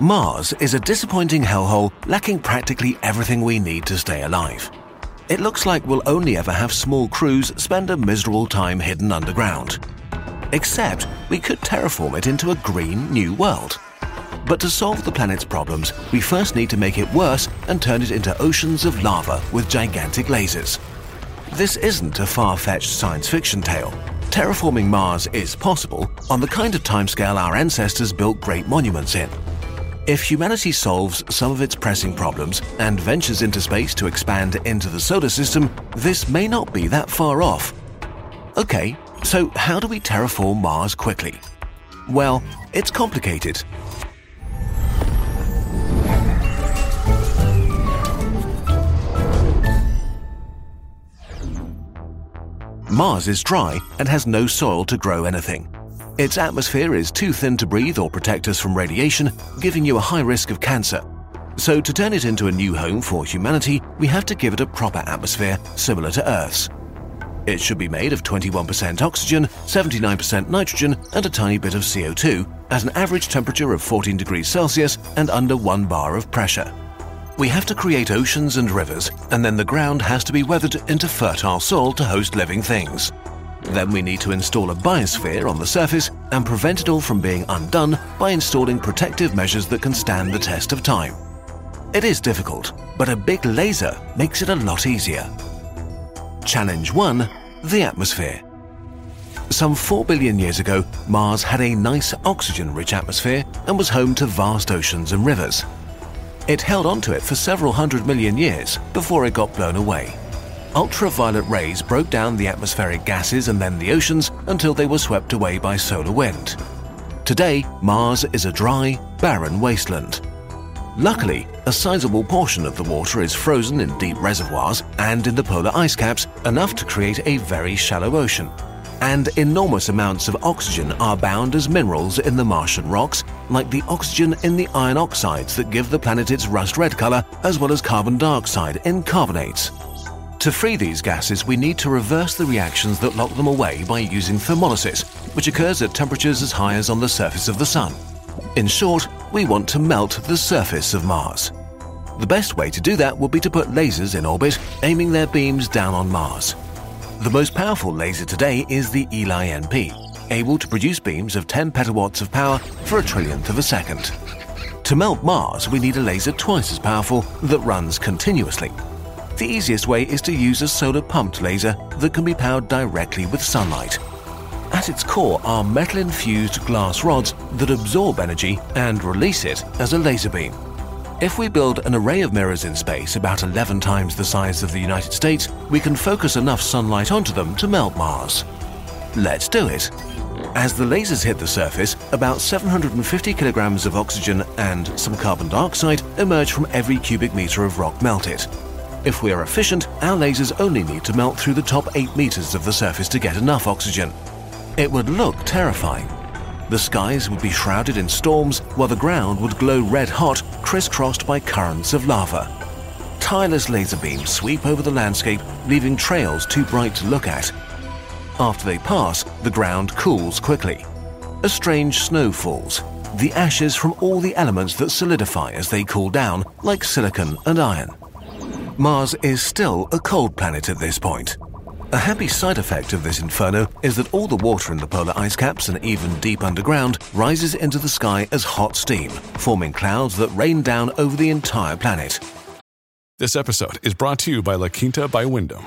Mars is a disappointing hellhole lacking practically everything we need to stay alive. It looks like we'll only ever have small crews spend a miserable time hidden underground. Except we could terraform it into a green new world. But to solve the planet's problems, we first need to make it worse and turn it into oceans of lava with gigantic lasers. This isn't a far-fetched science fiction tale. Terraforming Mars is possible on the kind of timescale our ancestors built great monuments in. If humanity solves some of its pressing problems and ventures into space to expand into the solar system, this may not be that far off. Okay, so how do we terraform Mars quickly? Well, it's complicated. Mars is dry and has no soil to grow anything. Its atmosphere is too thin to breathe or protect us from radiation, giving you a high risk of cancer. So, to turn it into a new home for humanity, we have to give it a proper atmosphere similar to Earth's. It should be made of 21% oxygen, 79% nitrogen, and a tiny bit of CO2 at an average temperature of 14 degrees Celsius and under 1 bar of pressure. We have to create oceans and rivers, and then the ground has to be weathered into fertile soil to host living things. Then we need to install a biosphere on the surface and prevent it all from being undone by installing protective measures that can stand the test of time. It is difficult, but a big laser makes it a lot easier. Challenge 1 The Atmosphere. Some 4 billion years ago, Mars had a nice oxygen rich atmosphere and was home to vast oceans and rivers. It held onto it for several hundred million years before it got blown away. Ultraviolet rays broke down the atmospheric gases and then the oceans until they were swept away by solar wind. Today, Mars is a dry, barren wasteland. Luckily, a sizable portion of the water is frozen in deep reservoirs and in the polar ice caps, enough to create a very shallow ocean. And enormous amounts of oxygen are bound as minerals in the Martian rocks, like the oxygen in the iron oxides that give the planet its rust red color, as well as carbon dioxide in carbonates. To free these gases, we need to reverse the reactions that lock them away by using thermolysis, which occurs at temperatures as high as on the surface of the Sun. In short, we want to melt the surface of Mars. The best way to do that would be to put lasers in orbit, aiming their beams down on Mars. The most powerful laser today is the ELI NP, able to produce beams of 10 petawatts of power for a trillionth of a second. To melt Mars, we need a laser twice as powerful that runs continuously. The easiest way is to use a solar pumped laser that can be powered directly with sunlight. At its core are metal infused glass rods that absorb energy and release it as a laser beam. If we build an array of mirrors in space about 11 times the size of the United States, we can focus enough sunlight onto them to melt Mars. Let's do it. As the lasers hit the surface, about 750 kilograms of oxygen and some carbon dioxide emerge from every cubic meter of rock melted. If we are efficient, our lasers only need to melt through the top 8 meters of the surface to get enough oxygen. It would look terrifying. The skies would be shrouded in storms while the ground would glow red hot, crisscrossed by currents of lava. Tireless laser beams sweep over the landscape, leaving trails too bright to look at. After they pass, the ground cools quickly. A strange snow falls, the ashes from all the elements that solidify as they cool down, like silicon and iron. Mars is still a cold planet at this point. A happy side effect of this inferno is that all the water in the polar ice caps and even deep underground rises into the sky as hot steam, forming clouds that rain down over the entire planet. This episode is brought to you by La Quinta by Wyndham.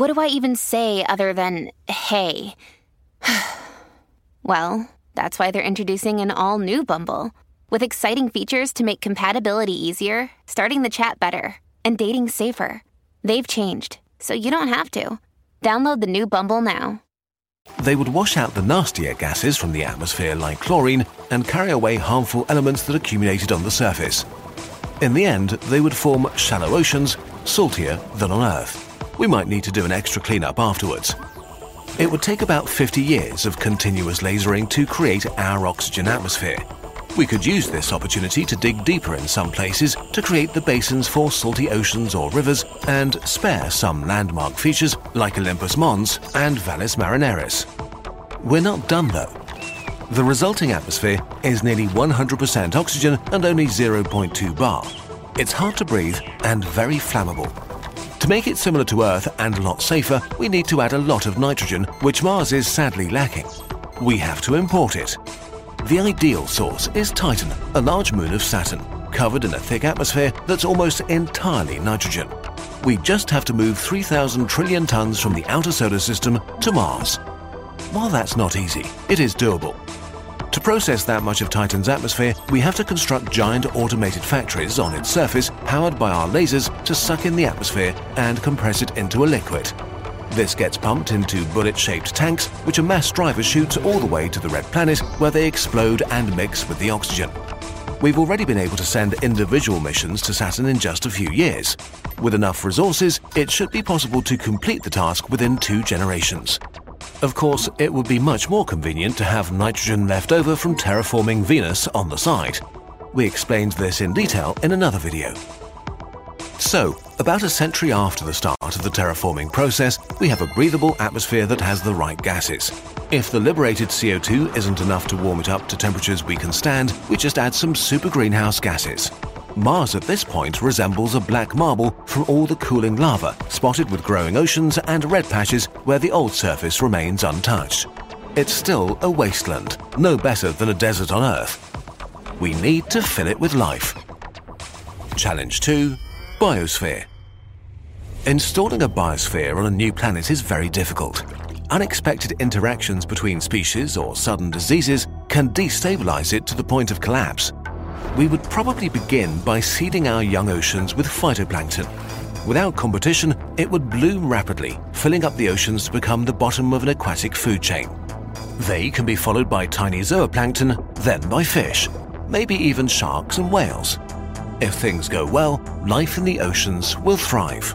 what do I even say other than hey? well, that's why they're introducing an all new Bumble with exciting features to make compatibility easier, starting the chat better, and dating safer. They've changed, so you don't have to. Download the new Bumble now. They would wash out the nastier gases from the atmosphere like chlorine and carry away harmful elements that accumulated on the surface. In the end, they would form shallow oceans, saltier than on Earth. We might need to do an extra cleanup afterwards. It would take about 50 years of continuous lasering to create our oxygen atmosphere. We could use this opportunity to dig deeper in some places to create the basins for salty oceans or rivers and spare some landmark features like Olympus Mons and Valles Marineris. We're not done though. The resulting atmosphere is nearly 100% oxygen and only 0.2 bar. It's hard to breathe and very flammable. To make it similar to Earth and a lot safer, we need to add a lot of nitrogen, which Mars is sadly lacking. We have to import it. The ideal source is Titan, a large moon of Saturn, covered in a thick atmosphere that's almost entirely nitrogen. We just have to move 3,000 trillion tons from the outer solar system to Mars. While that's not easy, it is doable. To process that much of Titan's atmosphere, we have to construct giant automated factories on its surface powered by our lasers to suck in the atmosphere and compress it into a liquid. This gets pumped into bullet shaped tanks, which a mass driver shoots all the way to the red planet where they explode and mix with the oxygen. We've already been able to send individual missions to Saturn in just a few years. With enough resources, it should be possible to complete the task within two generations. Of course, it would be much more convenient to have nitrogen left over from terraforming Venus on the side. We explained this in detail in another video. So, about a century after the start of the terraforming process, we have a breathable atmosphere that has the right gases. If the liberated CO2 isn't enough to warm it up to temperatures we can stand, we just add some super greenhouse gases. Mars at this point resembles a black marble from all the cooling lava, spotted with growing oceans and red patches where the old surface remains untouched. It's still a wasteland, no better than a desert on Earth. We need to fill it with life. Challenge 2 Biosphere. Installing a biosphere on a new planet is very difficult. Unexpected interactions between species or sudden diseases can destabilize it to the point of collapse. We would probably begin by seeding our young oceans with phytoplankton. Without competition, it would bloom rapidly, filling up the oceans to become the bottom of an aquatic food chain. They can be followed by tiny zooplankton, then by fish, maybe even sharks and whales. If things go well, life in the oceans will thrive.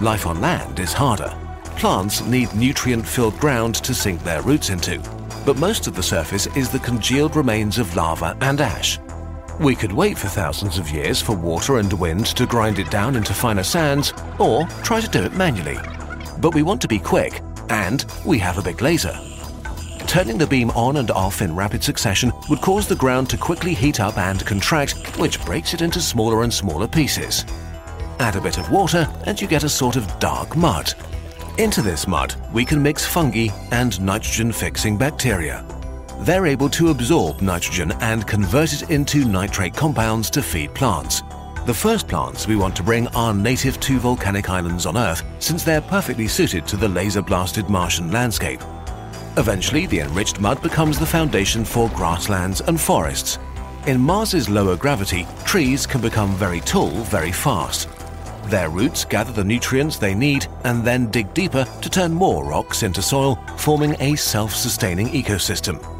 Life on land is harder. Plants need nutrient filled ground to sink their roots into, but most of the surface is the congealed remains of lava and ash. We could wait for thousands of years for water and wind to grind it down into finer sands, or try to do it manually. But we want to be quick, and we have a big laser. Turning the beam on and off in rapid succession would cause the ground to quickly heat up and contract, which breaks it into smaller and smaller pieces. Add a bit of water and you get a sort of dark mud. Into this mud, we can mix fungi and nitrogen fixing bacteria. They're able to absorb nitrogen and convert it into nitrate compounds to feed plants. The first plants we want to bring are native to volcanic islands on Earth, since they're perfectly suited to the laser blasted Martian landscape. Eventually, the enriched mud becomes the foundation for grasslands and forests. In Mars's lower gravity, trees can become very tall very fast. Their roots gather the nutrients they need and then dig deeper to turn more rocks into soil, forming a self sustaining ecosystem.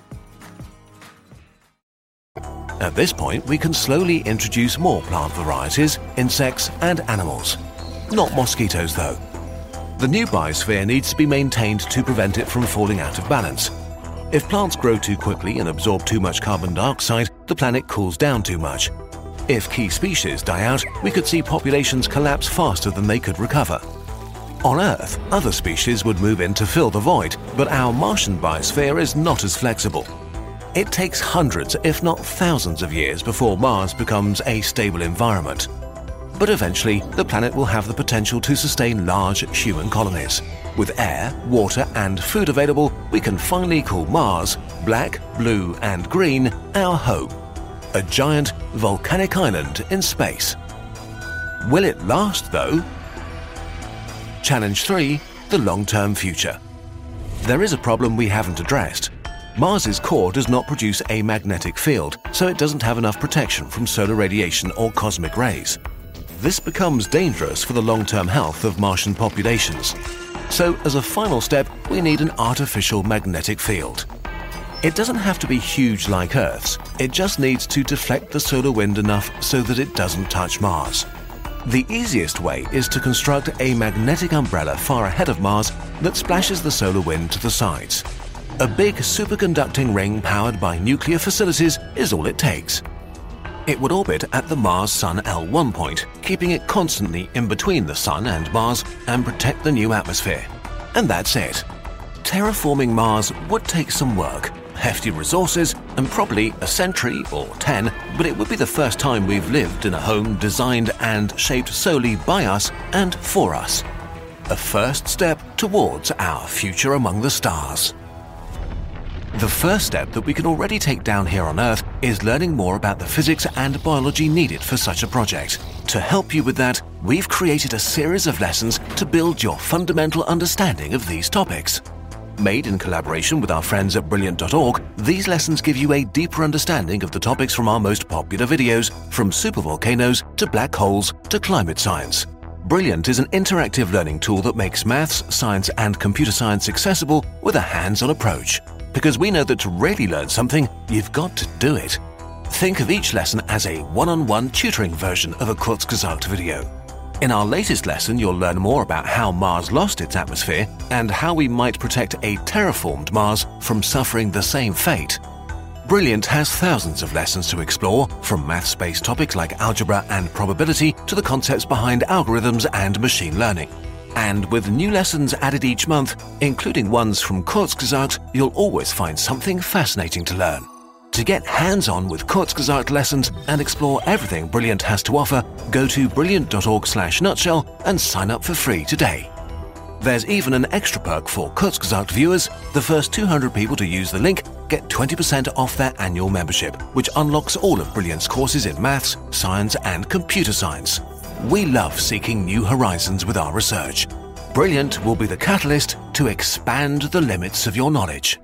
At this point, we can slowly introduce more plant varieties, insects, and animals. Not mosquitoes, though. The new biosphere needs to be maintained to prevent it from falling out of balance. If plants grow too quickly and absorb too much carbon dioxide, the planet cools down too much. If key species die out, we could see populations collapse faster than they could recover. On Earth, other species would move in to fill the void, but our Martian biosphere is not as flexible. It takes hundreds, if not thousands of years before Mars becomes a stable environment. But eventually, the planet will have the potential to sustain large human colonies. With air, water, and food available, we can finally call Mars, black, blue, and green, our home. A giant volcanic island in space. Will it last, though? Challenge 3 The Long Term Future. There is a problem we haven't addressed. Mars's core does not produce a magnetic field, so it doesn't have enough protection from solar radiation or cosmic rays. This becomes dangerous for the long term health of Martian populations. So, as a final step, we need an artificial magnetic field. It doesn't have to be huge like Earth's, it just needs to deflect the solar wind enough so that it doesn't touch Mars. The easiest way is to construct a magnetic umbrella far ahead of Mars that splashes the solar wind to the sides. A big superconducting ring powered by nuclear facilities is all it takes. It would orbit at the Mars Sun L1 point, keeping it constantly in between the Sun and Mars and protect the new atmosphere. And that's it. Terraforming Mars would take some work, hefty resources, and probably a century or ten, but it would be the first time we've lived in a home designed and shaped solely by us and for us. A first step towards our future among the stars. The first step that we can already take down here on Earth is learning more about the physics and biology needed for such a project. To help you with that, we've created a series of lessons to build your fundamental understanding of these topics. Made in collaboration with our friends at Brilliant.org, these lessons give you a deeper understanding of the topics from our most popular videos, from supervolcanoes to black holes to climate science. Brilliant is an interactive learning tool that makes maths, science, and computer science accessible with a hands on approach because we know that to really learn something, you've got to do it. Think of each lesson as a one on one tutoring version of a Kurzgesagt video. In our latest lesson, you'll learn more about how Mars lost its atmosphere and how we might protect a terraformed Mars from suffering the same fate. Brilliant has thousands of lessons to explore, from maths based topics like algebra and probability to the concepts behind algorithms and machine learning. And with new lessons added each month, including ones from Kurzgesagt, you'll always find something fascinating to learn. To get hands-on with Kurzgesagt lessons and explore everything Brilliant has to offer, go to brilliant.org/nutshell and sign up for free today. There's even an extra perk for Kurzgesagt viewers. The first 200 people to use the link get 20% off their annual membership, which unlocks all of Brilliant's courses in maths, science, and computer science. We love seeking new horizons with our research. Brilliant will be the catalyst to expand the limits of your knowledge.